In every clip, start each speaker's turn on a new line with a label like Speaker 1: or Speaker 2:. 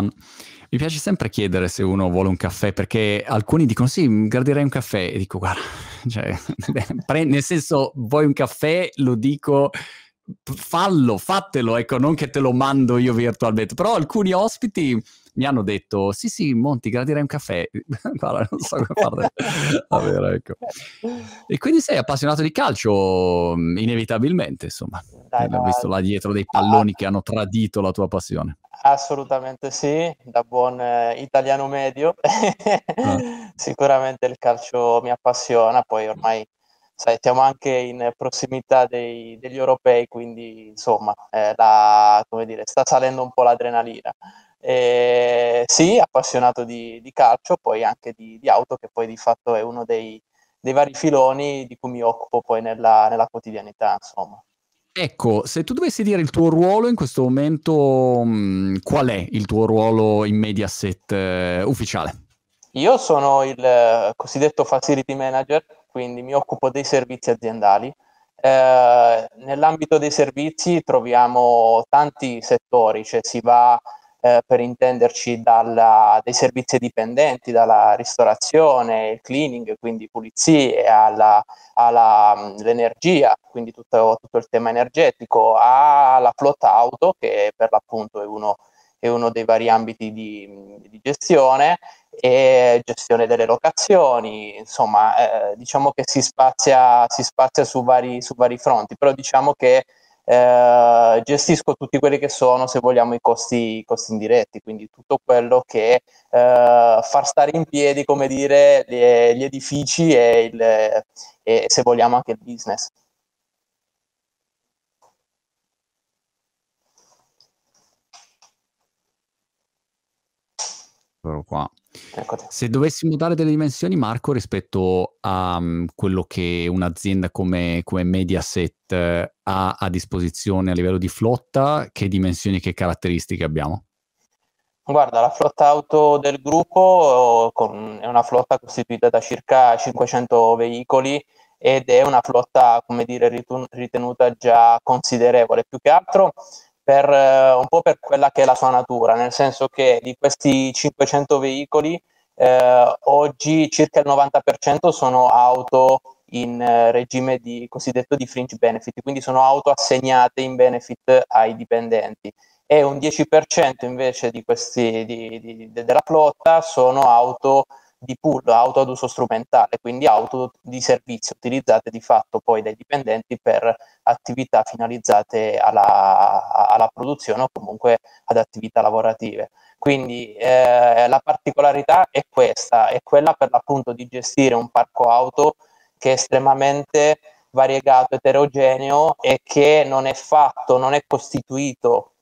Speaker 1: mi piace sempre chiedere se uno vuole un caffè perché alcuni dicono sì, gradirei un caffè. E dico guarda, cioè, nel senso vuoi un caffè, lo dico fallo, fatelo, ecco, non che te lo mando io virtualmente, però alcuni ospiti mi hanno detto sì sì Monti gradirei un caffè. Guarda non so come Vabbè, ecco. e quindi sei appassionato di calcio inevitabilmente insomma. Dai, ho visto là dietro dei palloni che hanno tradito la tua passione.
Speaker 2: Assolutamente sì da buon eh, italiano medio. Ah. sicuramente il calcio mi appassiona poi ormai sai, siamo anche in prossimità dei, degli europei quindi insomma eh, la, come dire, sta salendo un po' l'adrenalina eh, sì, appassionato di, di, calcio, poi anche di, di, auto, che poi di fatto è uno dei, dei vari filoni di cui mi occupo poi nella, nella, quotidianità, insomma.
Speaker 1: Ecco, se tu dovessi dire il tuo ruolo in questo momento, mh, mm, qual è il tuo ruolo in Mediaset eh, ufficiale?
Speaker 2: Io sono il eh, cosiddetto facility manager, quindi mi occupo dei servizi aziendali. Eh, nell'ambito dei servizi troviamo tanti settori, cioè si va eh, per intenderci dalla, dai servizi dipendenti, dalla ristorazione, il cleaning, quindi pulizie, all'energia, quindi tutto, tutto, il tema energetico, alla flotta auto, che per l'appunto è uno, è uno dei vari ambiti di, di gestione, e gestione delle locazioni, insomma, eh, diciamo che si spazia, si spazia su, vari, su vari fronti, però diciamo che eh, gestisco tutti quelli che sono, se vogliamo, i costi, i costi indiretti, quindi tutto quello che eh, far stare in piedi, come dire, gli, gli edifici e, il, e, se vogliamo, anche il business.
Speaker 1: Eccolo qua. Eccoti. Se dovessimo dare delle dimensioni, Marco, rispetto a um, quello che un'azienda come, come Mediaset uh, ha a disposizione a livello di flotta, che dimensioni, che caratteristiche abbiamo?
Speaker 2: Guarda, la flotta auto del gruppo con, è una flotta costituita da circa 500 veicoli ed è una flotta, come dire, ritenuta già considerevole. Più che altro per, eh, un po' per quella che è la sua natura, nel senso che di questi 500 veicoli eh, oggi circa il 90% sono auto in eh, regime di cosiddetto di fringe benefit, quindi sono auto assegnate in benefit ai dipendenti. E un 10% invece di questi, di, di, de, della flotta sono auto di pool, auto ad uso strumentale, quindi auto di servizio utilizzate di fatto poi dai dipendenti per attività finalizzate alla, alla produzione o comunque ad attività lavorative. Quindi eh, la particolarità è questa, è quella per l'appunto di gestire un parco auto che è estremamente variegato, eterogeneo e che non è fatto, non è costituito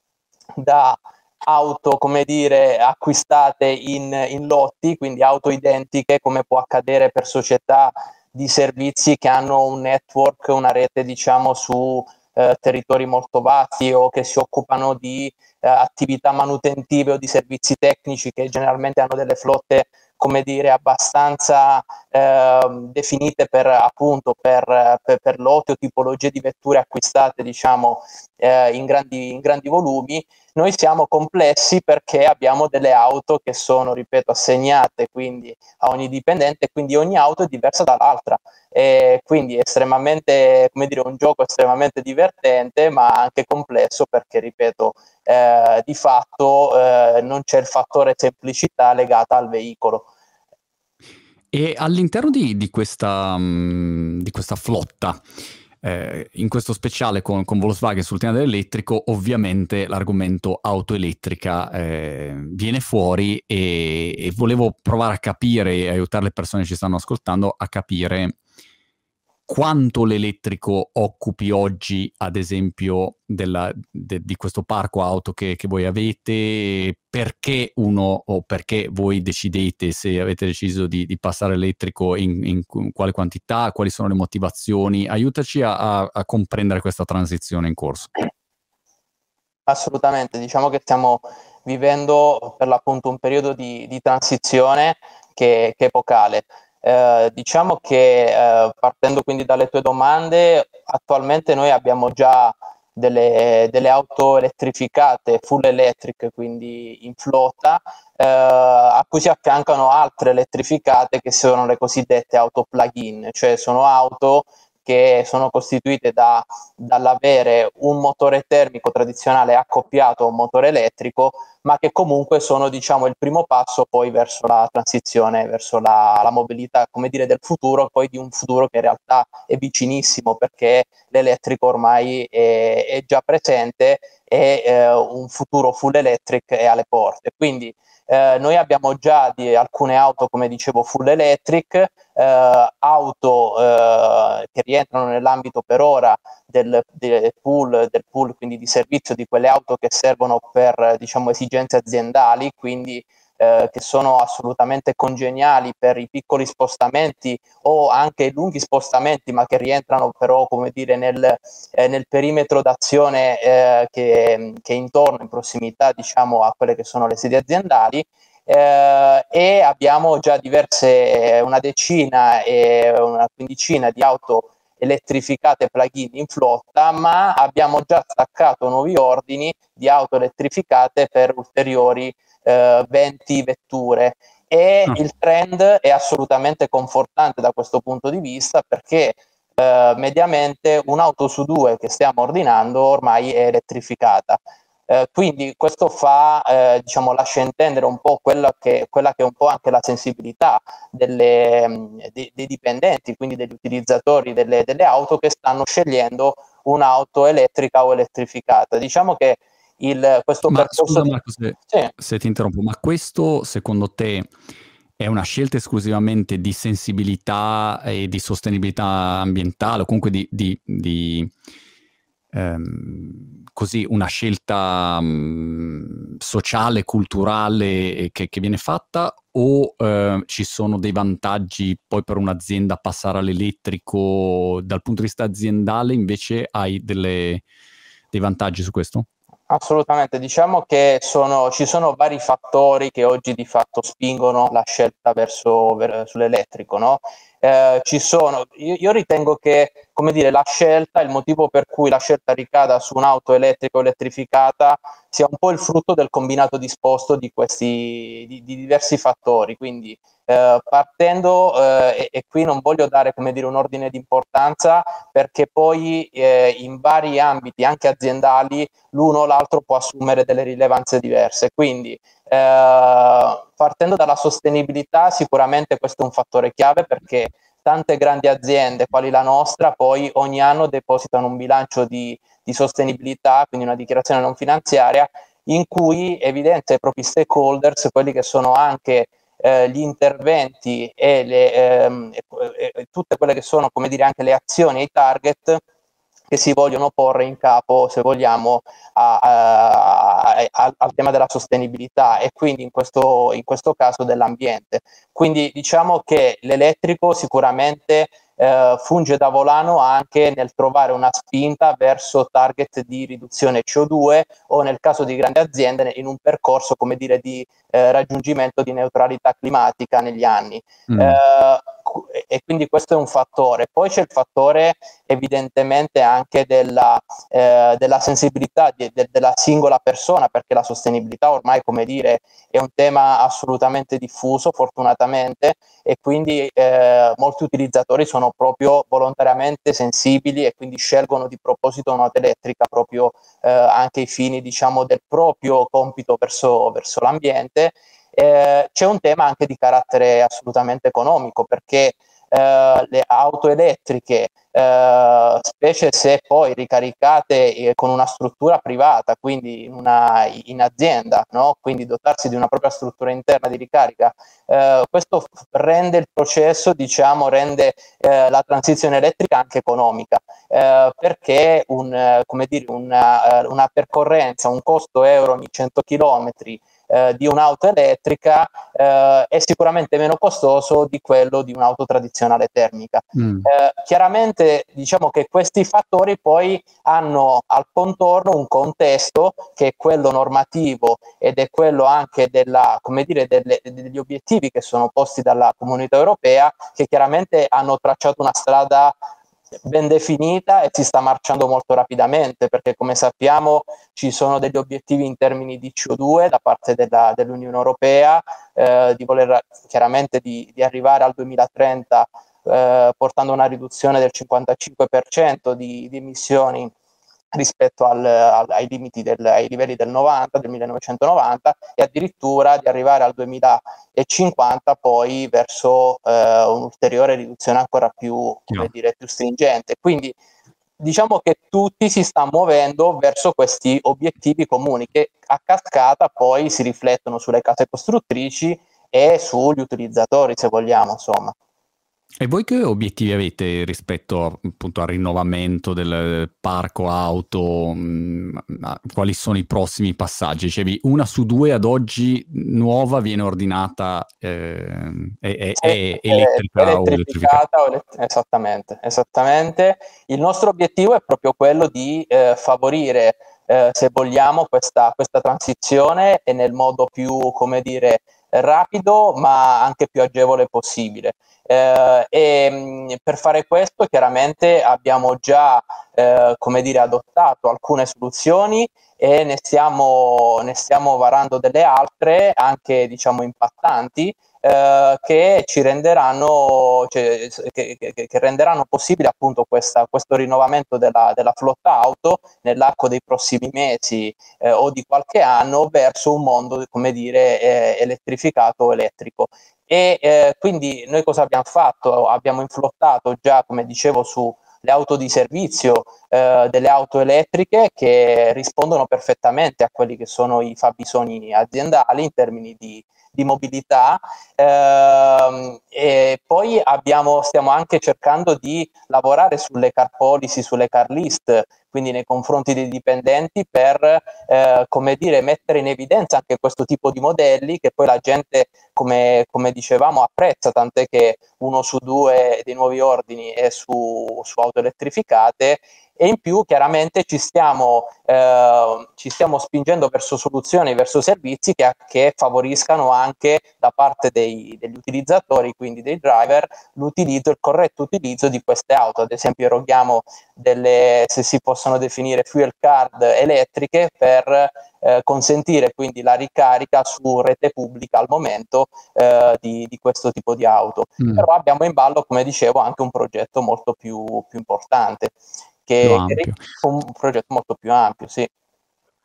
Speaker 2: da auto, come dire, acquistate in, in lotti, quindi auto identiche, come può accadere per società di servizi che hanno un network, una rete, diciamo, su eh, territori molto vasti o che si occupano di eh, attività manutentive o di servizi tecnici che generalmente hanno delle flotte come dire, abbastanza eh, definite per appunto per, per, per lotte o tipologie di vetture acquistate diciamo eh, in, grandi, in grandi volumi, noi siamo complessi perché abbiamo delle auto che sono, ripeto, assegnate quindi a ogni dipendente, quindi ogni auto è diversa dall'altra. E quindi è estremamente, come dire, un gioco estremamente divertente, ma anche complesso perché, ripeto, eh, di fatto eh, non c'è il fattore semplicità legata al veicolo.
Speaker 1: E all'interno di, di, questa, um, di questa, flotta, eh, in questo speciale con, con, Volkswagen sul tema dell'elettrico, ovviamente l'argomento auto elettrica eh, viene fuori e, e, volevo provare a capire e aiutare le persone che ci stanno ascoltando a capire quanto l'elettrico occupi oggi, ad esempio, della, de, di questo parco auto che, che, voi avete, perché uno o perché voi decidete se avete deciso di, di passare elettrico in, in, in, quale quantità, quali sono le motivazioni, aiutaci a, a, a comprendere questa transizione in corso.
Speaker 2: Assolutamente, diciamo che stiamo vivendo per l'appunto un periodo di, di transizione che, che è epocale. Eh, diciamo che eh, partendo quindi dalle tue domande, attualmente noi abbiamo già delle, delle, auto elettrificate full electric, quindi in flotta, eh, a cui si affiancano altre elettrificate che sono le cosiddette auto plug-in, cioè sono auto che sono costituite da, dall'avere un motore termico tradizionale accoppiato a un motore elettrico, ma che comunque sono diciamo, il primo passo poi verso la transizione, verso la, la, mobilità, come dire, del futuro, poi di un futuro che in realtà è vicinissimo perché l'elettrico ormai è, è già presente e eh, un futuro full electric è alle porte. Quindi eh, noi abbiamo già di, alcune auto, come dicevo, full electric, eh, auto eh, che rientrano nell'ambito per ora del, del, pool, del pool, quindi di servizio di quelle auto che servono per diciamo, esigenze aziendali, quindi eh, che sono assolutamente congeniali per i piccoli spostamenti o anche i lunghi spostamenti, ma che rientrano però, come dire, nel, eh, nel perimetro d'azione eh, che, che, è intorno, in prossimità, diciamo, a quelle che sono le sedi aziendali. Eh, e abbiamo già diverse, una decina e una quindicina di auto elettrificate plug-in in flotta, ma abbiamo già staccato nuovi ordini di auto elettrificate per ulteriori eh, 20 vetture e mm. il trend è assolutamente confortante da questo punto di vista perché eh, mediamente un'auto su due che stiamo ordinando ormai è elettrificata. Eh, quindi questo fa, eh, diciamo, lascia intendere un po' quella che, quella che, è un po' anche la sensibilità delle, mm, dei, dei, dipendenti, quindi degli utilizzatori delle, delle, auto che stanno scegliendo un'auto elettrica o elettrificata. Diciamo che il, questo
Speaker 1: ma percorso... Scusa Marco se, sì. se ti interrompo, ma questo secondo te è una scelta esclusivamente di sensibilità e di sostenibilità ambientale o comunque di, di, di ehm, così una scelta um, sociale, culturale che, che, viene fatta o eh, ci sono dei vantaggi poi per un'azienda passare all'elettrico dal punto di vista aziendale invece hai delle, dei vantaggi su questo?
Speaker 2: Assolutamente, diciamo che sono, ci sono vari fattori che oggi di fatto spingono la scelta verso, ver, sull'elettrico, no? Eh, ci sono, io, io, ritengo che, come dire, la scelta, il motivo per cui la scelta ricada su un'auto elettrica o elettrificata sia un po' il frutto del combinato disposto di questi, di, di diversi fattori, quindi eh, partendo, eh, e, e, qui non voglio dare come dire, un ordine di importanza perché poi eh, in vari ambiti, anche aziendali, l'uno o l'altro può assumere delle rilevanze diverse. Quindi eh, partendo dalla sostenibilità, sicuramente questo è un fattore chiave perché tante grandi aziende, quali la nostra, poi ogni anno depositano un bilancio di, di sostenibilità, quindi una dichiarazione non finanziaria, in cui evidenzia i propri stakeholders, quelli che sono anche eh, gli interventi e, le, ehm, e, e, tutte quelle che sono, come dire, anche le azioni e i target che si vogliono porre in capo, se vogliamo, a, a, a, al tema della sostenibilità e quindi in questo, in questo caso dell'ambiente. Quindi diciamo che l'elettrico sicuramente eh, funge da volano anche nel trovare una spinta verso target di riduzione CO2 o nel caso di grandi aziende in un percorso come dire di eh, raggiungimento di neutralità climatica negli anni. Mm. Eh, e quindi questo è un fattore. Poi c'è il fattore evidentemente anche della, eh, della sensibilità di, de, della singola persona, perché la sostenibilità ormai, come dire, è un tema assolutamente diffuso, fortunatamente, e quindi eh, molti utilizzatori sono proprio volontariamente sensibili e quindi scelgono di proposito un'auto elettrica proprio eh, anche ai fini, diciamo, del proprio compito verso, verso l'ambiente eh, c'è un tema anche di carattere assolutamente economico perché eh, le auto elettriche, eh, specie se poi ricaricate eh, con una struttura privata, quindi in, una, in azienda, no? quindi dotarsi di una propria struttura interna di ricarica, eh, questo rende il processo, diciamo, rende eh, la transizione elettrica anche economica, perché un, dire, una, una percorrenza, un costo euro ogni 100 km eh, di un'auto elettrica eh, è sicuramente meno costoso di quello di un'auto tradizionale termica. Mm. Eh, chiaramente diciamo che questi fattori poi hanno al contorno un contesto che è quello normativo ed è quello anche della, come dire, delle, degli obiettivi che sono posti dalla comunità europea che chiaramente hanno tracciato una strada ben definita e si sta marciando molto rapidamente perché come sappiamo ci sono degli obiettivi in termini di CO2 da parte della, dell'Unione Europea, eh, di voler chiaramente di, di arrivare al 2030 eh, portando una riduzione del 55% di, di emissioni rispetto al, al, ai, del, ai livelli del 90, del 1990 e addirittura di arrivare al 2050 poi verso eh, un'ulteriore riduzione ancora più, no. dire, più stringente. Quindi diciamo che tutti si stanno muovendo verso questi obiettivi comuni che a cascata poi si riflettono sulle case costruttrici e sugli utilizzatori, se vogliamo, insomma.
Speaker 1: E voi che obiettivi avete rispetto appunto al rinnovamento del parco auto? Mm, quali sono i prossimi passaggi? Dicevi una su due ad oggi nuova viene ordinata eh, è, è, è elettrica
Speaker 2: o elettrificata? Esattamente, esattamente. Il nostro obiettivo è proprio quello di eh, favorire, eh, se vogliamo, questa, questa transizione e nel modo più, come dire, rapido ma anche più agevole possibile. Eh, e mh, per fare questo chiaramente abbiamo già eh, come dire, adottato alcune soluzioni e ne stiamo, ne stiamo varando delle altre anche diciamo impattanti eh, che ci renderanno, cioè, che, che, che, renderanno possibile appunto questa, questo rinnovamento della, della, flotta auto nell'arco dei prossimi mesi eh, o di qualche anno verso un mondo, come dire, eh, elettrificato o elettrico. E eh, quindi noi cosa abbiamo fatto? Abbiamo inflottato già, come dicevo, su le auto di servizio eh, delle auto elettriche che rispondono perfettamente a quelli che sono i fabbisogni aziendali in termini di, di mobilità eh, e poi abbiamo, stiamo anche cercando di lavorare sulle car policy, sulle car list quindi nei confronti dei dipendenti per eh, come dire, mettere in evidenza anche questo tipo di modelli che poi la gente, come, come dicevamo, apprezza, tant'è che uno su due dei nuovi ordini è su, su auto elettrificate e in più chiaramente ci stiamo, eh, ci stiamo spingendo verso soluzioni, verso servizi che, che favoriscano anche da parte dei, degli utilizzatori, quindi dei driver, l'utilizzo, il corretto utilizzo di queste auto. Ad esempio eroghiamo delle, se si possono definire, fuel card elettriche per eh, consentire quindi la ricarica su rete pubblica al momento eh, di, di, questo tipo di auto. Mm. Però abbiamo in ballo, come dicevo, anche un progetto molto più, più importante che è un progetto molto più ampio, sì.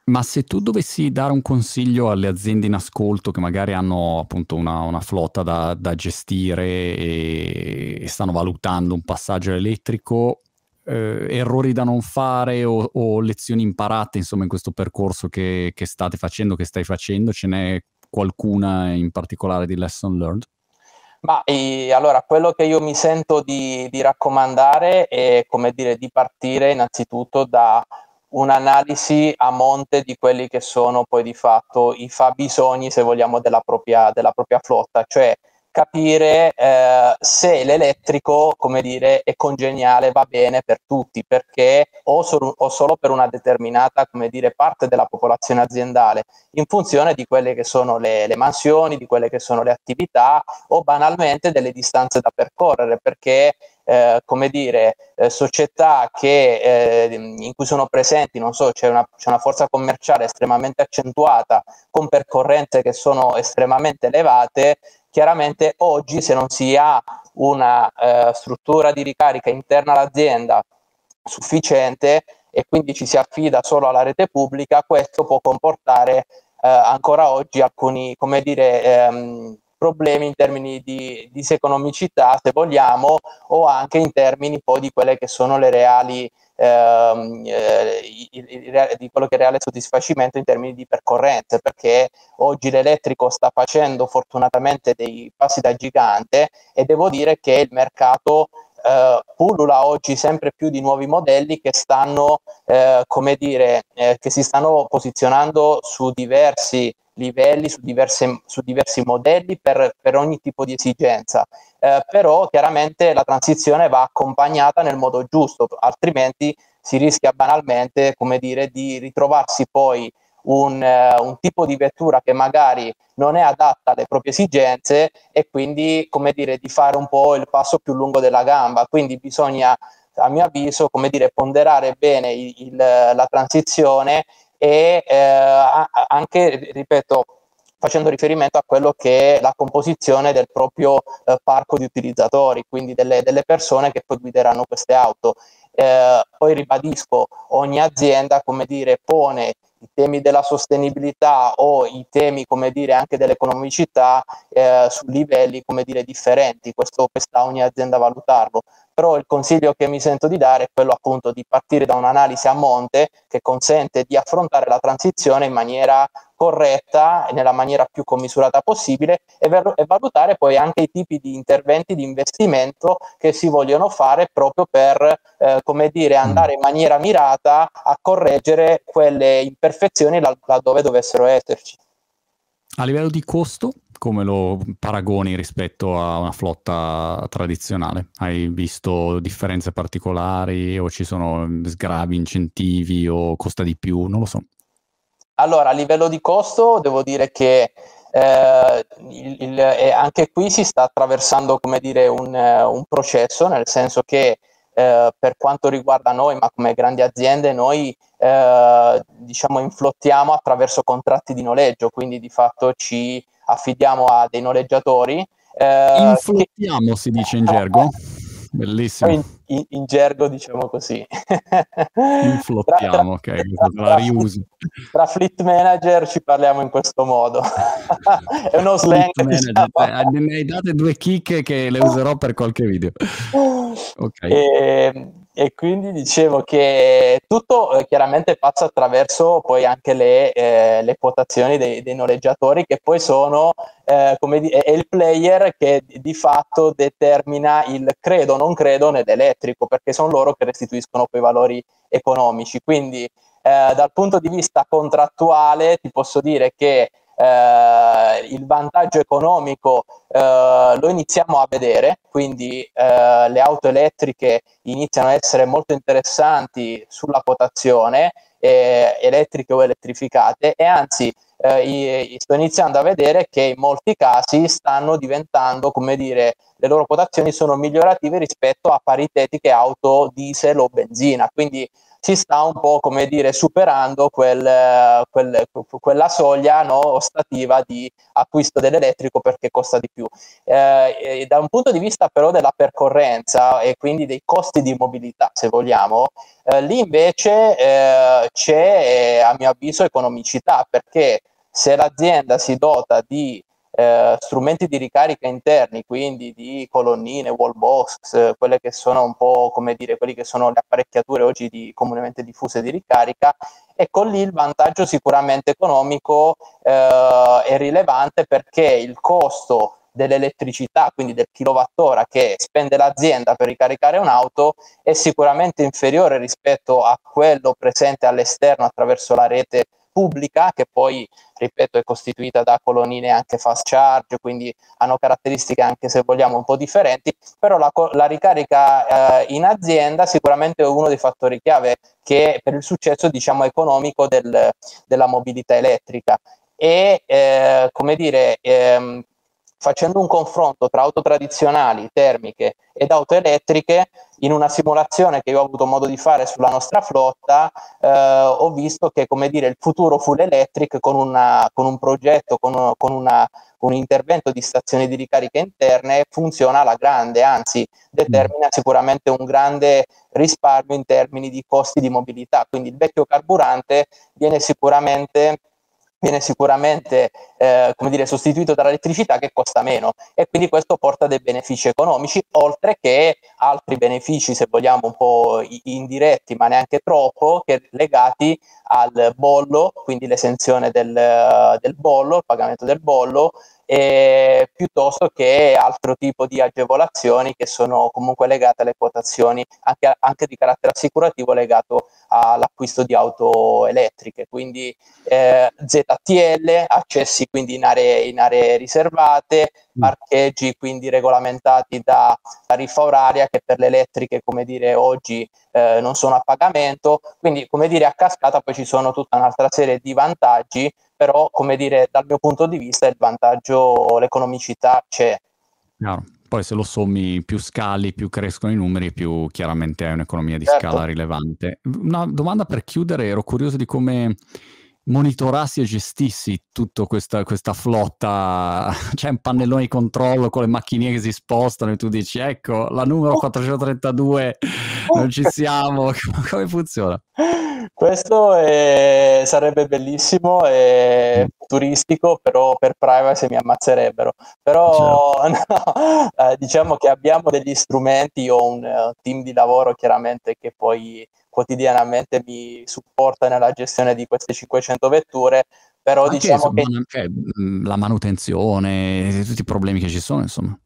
Speaker 1: Ma se tu dovessi dare un consiglio alle aziende in ascolto che magari hanno appunto una, una flotta da, da gestire e, e, stanno valutando un passaggio elettrico, eh, errori da non fare o, o, lezioni imparate insomma in questo percorso che, che state facendo, che stai facendo, ce n'è qualcuna in particolare di lesson learned?
Speaker 2: Ma e, allora, quello che io mi sento di, di raccomandare è, come dire, di partire innanzitutto da un'analisi a monte di quelli che sono poi di fatto i fabbisogni, se vogliamo, della propria, della propria flotta, cioè capire eh, se l'elettrico, come dire, è congeniale, va bene per tutti, perché o, solo, o solo per una determinata, come dire, parte della popolazione aziendale, in funzione di quelle che sono le, le mansioni, di quelle che sono le attività o banalmente delle distanze da percorrere, perché eh, come dire, eh, società che, eh, in cui sono presenti, non so, c'è una, c'è una, forza commerciale estremamente accentuata con percorrenze che sono estremamente elevate, chiaramente oggi se non si ha una eh, struttura di ricarica interna all'azienda sufficiente e quindi ci si affida solo alla rete pubblica, questo può comportare eh, ancora oggi alcuni, come dire, ehm, problemi in termini di diseconomicità, se vogliamo, o anche in termini poi di quelle che sono le reali ehm, eh, di quello che è reale soddisfacimento in termini di percorrenze, perché oggi l'elettrico sta facendo fortunatamente dei passi da gigante e devo dire che il mercato Uh, pullula oggi sempre più di nuovi modelli che stanno, uh, come dire, uh, che si stanno posizionando su diversi livelli, su, diverse, su diversi modelli per, per, ogni tipo di esigenza, eh, però chiaramente la transizione va accompagnata nel modo giusto, altrimenti si rischia banalmente, come dire, di ritrovarsi poi un, uh, un, tipo di vettura che magari non è adatta alle proprie esigenze e quindi, come dire, di fare un po' il passo più lungo della gamba. Quindi bisogna a mio avviso, come dire, ponderare bene il, il, la transizione e eh, anche, ripeto, facendo riferimento a quello che è la composizione del proprio eh, parco di utilizzatori, quindi delle, delle, persone che poi guideranno queste auto. Eh, poi ribadisco, ogni azienda, come dire, pone i temi della sostenibilità o i temi, come dire, anche dell'economicità eh, su livelli, come dire, differenti. Questo, questa ogni azienda valutarlo però il consiglio che mi sento di dare è quello appunto di partire da un'analisi a monte che consente di affrontare la transizione in maniera corretta e nella maniera più commisurata possibile e, ver- e, valutare poi anche i tipi di interventi di investimento che si vogliono fare proprio per, eh, come dire, andare in maniera mirata a correggere quelle imperfezioni laddove dovessero esserci.
Speaker 1: A livello di costo, come lo paragoni rispetto a una flotta tradizionale? Hai visto differenze particolari o ci sono sgravi, incentivi o costa di più? Non lo so.
Speaker 2: Allora, a livello di costo devo dire che eh, il, il, anche qui si sta attraversando dire, un, un processo, nel senso che eh, per quanto riguarda noi, ma come grandi aziende, noi eh, diciamo inflottiamo attraverso contratti di noleggio, quindi di fatto ci affidiamo a dei noleggiatori.
Speaker 1: Eh, inflottiamo che... si dice in gergo. Bellissimo.
Speaker 2: In, in, in, gergo diciamo così.
Speaker 1: Inflottiamo, tra, ok, tra, la riuso.
Speaker 2: Tra fleet manager ci parliamo in questo modo. È uno slang. Diciamo.
Speaker 1: Eh, ne hai date due chicche che le userò per qualche video.
Speaker 2: Ok. E, e quindi dicevo che tutto eh, chiaramente passa attraverso poi anche le, eh, le quotazioni dei, dei, noleggiatori che poi sono eh, come di, è il player che di fatto determina il credo o non credo nell'elettrico perché sono loro che restituiscono quei valori economici. Quindi eh, dal punto di vista contrattuale ti posso dire che eh, il vantaggio economico eh, lo iniziamo a vedere, quindi eh, le auto elettriche iniziano a essere molto interessanti sulla quotazione, eh, elettriche o elettrificate, e anzi eh, sto iniziando a vedere che in molti casi stanno diventando, come dire, le loro quotazioni sono migliorative rispetto a paritetiche auto diesel o benzina. Quindi si sta un po' come dire superando quel, quel, quella soglia no, ostativa di acquisto dell'elettrico perché costa di più. Eh, da un punto di vista però della percorrenza e quindi dei costi di mobilità, se vogliamo, eh, lì invece eh, c'è a mio avviso economicità perché se l'azienda si dota di eh, strumenti di ricarica interni, quindi di colonnine, wallbox, eh, quelle che sono un po' come dire, quelli che sono le apparecchiature oggi di, comunemente diffuse di ricarica, ecco lì il vantaggio sicuramente economico eh, è rilevante perché il costo dell'elettricità, quindi del kilowattora che spende l'azienda per ricaricare un'auto, è sicuramente inferiore rispetto a quello presente all'esterno attraverso la rete pubblica, che poi, ripeto, è costituita da colonnine anche fast charge, quindi hanno caratteristiche anche se vogliamo un po' differenti, però la, la ricarica eh, in azienda sicuramente è uno dei fattori chiave che per il successo diciamo economico del, della mobilità elettrica. E eh, come dire ehm, facendo un confronto tra auto tradizionali, termiche ed auto elettriche, in una simulazione che io ho avuto modo di fare sulla nostra flotta, eh, ho visto che come dire, il futuro full electric con, una, con un progetto, con, con una, un intervento di stazioni di ricarica interne funziona alla grande, anzi determina sicuramente un grande risparmio in termini di costi di mobilità. Quindi il vecchio carburante viene sicuramente viene sicuramente eh, come dire, sostituito dall'elettricità che costa meno. E quindi questo porta dei benefici economici oltre che altri benefici se vogliamo un po' indiretti ma neanche troppo che legati al bollo quindi l'esenzione del, del bollo il pagamento del bollo eh, piuttosto che altro tipo di agevolazioni che sono comunque legate alle quotazioni anche, anche di carattere assicurativo legato all'acquisto di auto elettriche, quindi eh, ZTL, accessi quindi in aree, in aree riservate. Parcheggi quindi regolamentati da tariffa oraria che per le elettriche come dire oggi eh, non sono a pagamento, quindi come dire a cascata poi ci sono tutta un'altra serie di vantaggi però come dire dal mio punto di vista il vantaggio, l'economicità c'è.
Speaker 1: Chiaro, Poi se lo sommi più scali, più crescono i numeri, più chiaramente hai un'economia di certo. scala rilevante. Una domanda per chiudere, ero curioso di come monitorassi e gestissi tutta questa, questa flotta, c'è un pannellone di controllo con le macchinine che si spostano e tu dici ecco la numero 432 non ci siamo, come funziona?
Speaker 2: Questo è, sarebbe bellissimo e turistico, però per privacy mi ammazzerebbero. Però certo. no, eh, diciamo che abbiamo degli strumenti, ho un uh, team di lavoro chiaramente che poi quotidianamente mi supporta nella gestione di queste 500 vetture, però Anche diciamo che...
Speaker 1: Cioè, la manutenzione, tutti i problemi che ci sono, insomma.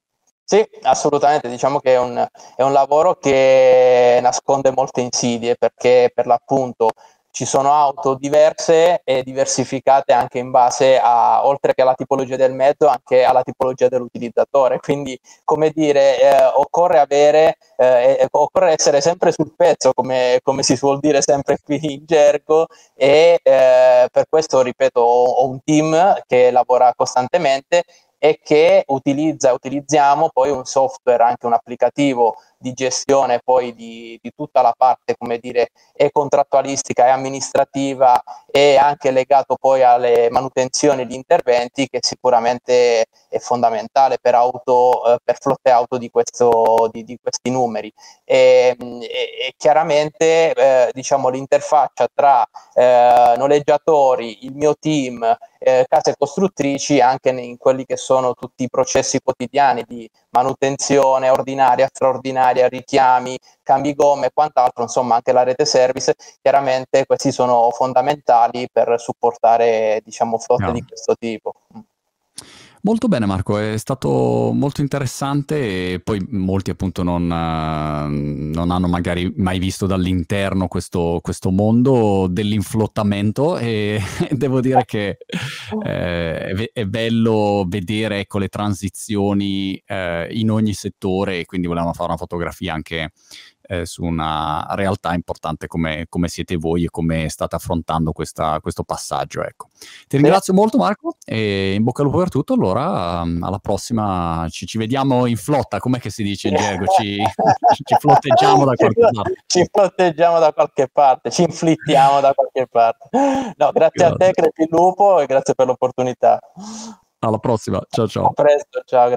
Speaker 2: Sì, assolutamente, diciamo che è un, è un lavoro che nasconde molte insidie perché per l'appunto ci sono auto diverse e diversificate anche in base a, oltre che alla tipologia del mezzo, anche alla tipologia dell'utilizzatore. Quindi, come dire, eh, occorre avere, eh, occorre essere sempre sul pezzo, come, come, si suol dire sempre qui in gergo, e eh, per questo, ripeto, ho, ho un team che lavora costantemente e che utilizza, utilizziamo poi un software, anche un applicativo di gestione poi di, di, tutta la parte, come dire, e contrattualistica e amministrativa e anche legato poi alle manutenzioni e gli interventi che sicuramente è fondamentale per, auto, eh, per flotte auto di, questo, di, di questi numeri. E, e, e chiaramente eh, diciamo, l'interfaccia tra eh, noleggiatori, il mio team, eh, case costruttrici, anche in quelli che sono tutti i processi quotidiani di manutenzione ordinaria, straordinaria, richiami, cambi gomme e quant'altro, insomma anche la rete service, chiaramente questi sono fondamentali per supportare diciamo, flotte no. di questo tipo.
Speaker 1: Molto bene Marco, è stato molto interessante e poi molti appunto non, non hanno magari mai visto dall'interno questo, questo mondo dell'inflottamento e devo dire che eh, è, bello vedere ecco, le transizioni eh, in ogni settore e quindi volevamo fare una fotografia anche eh, su una realtà importante come, come, siete voi e come state affrontando questa, questo passaggio. Ecco. Ti ringrazio molto Marco e in bocca al lupo per tutto. Allora, um, alla prossima ci, ci, vediamo in flotta, com'è che si dice in gergo? Ci, ci flotteggiamo da qualche parte.
Speaker 2: Ci flotteggiamo da qualche parte, ci inflittiamo da qualche parte. No, grazie a te, Crepi Lupo, e grazie per l'opportunità.
Speaker 1: Alla prossima, ciao ciao.
Speaker 2: A presto, ciao.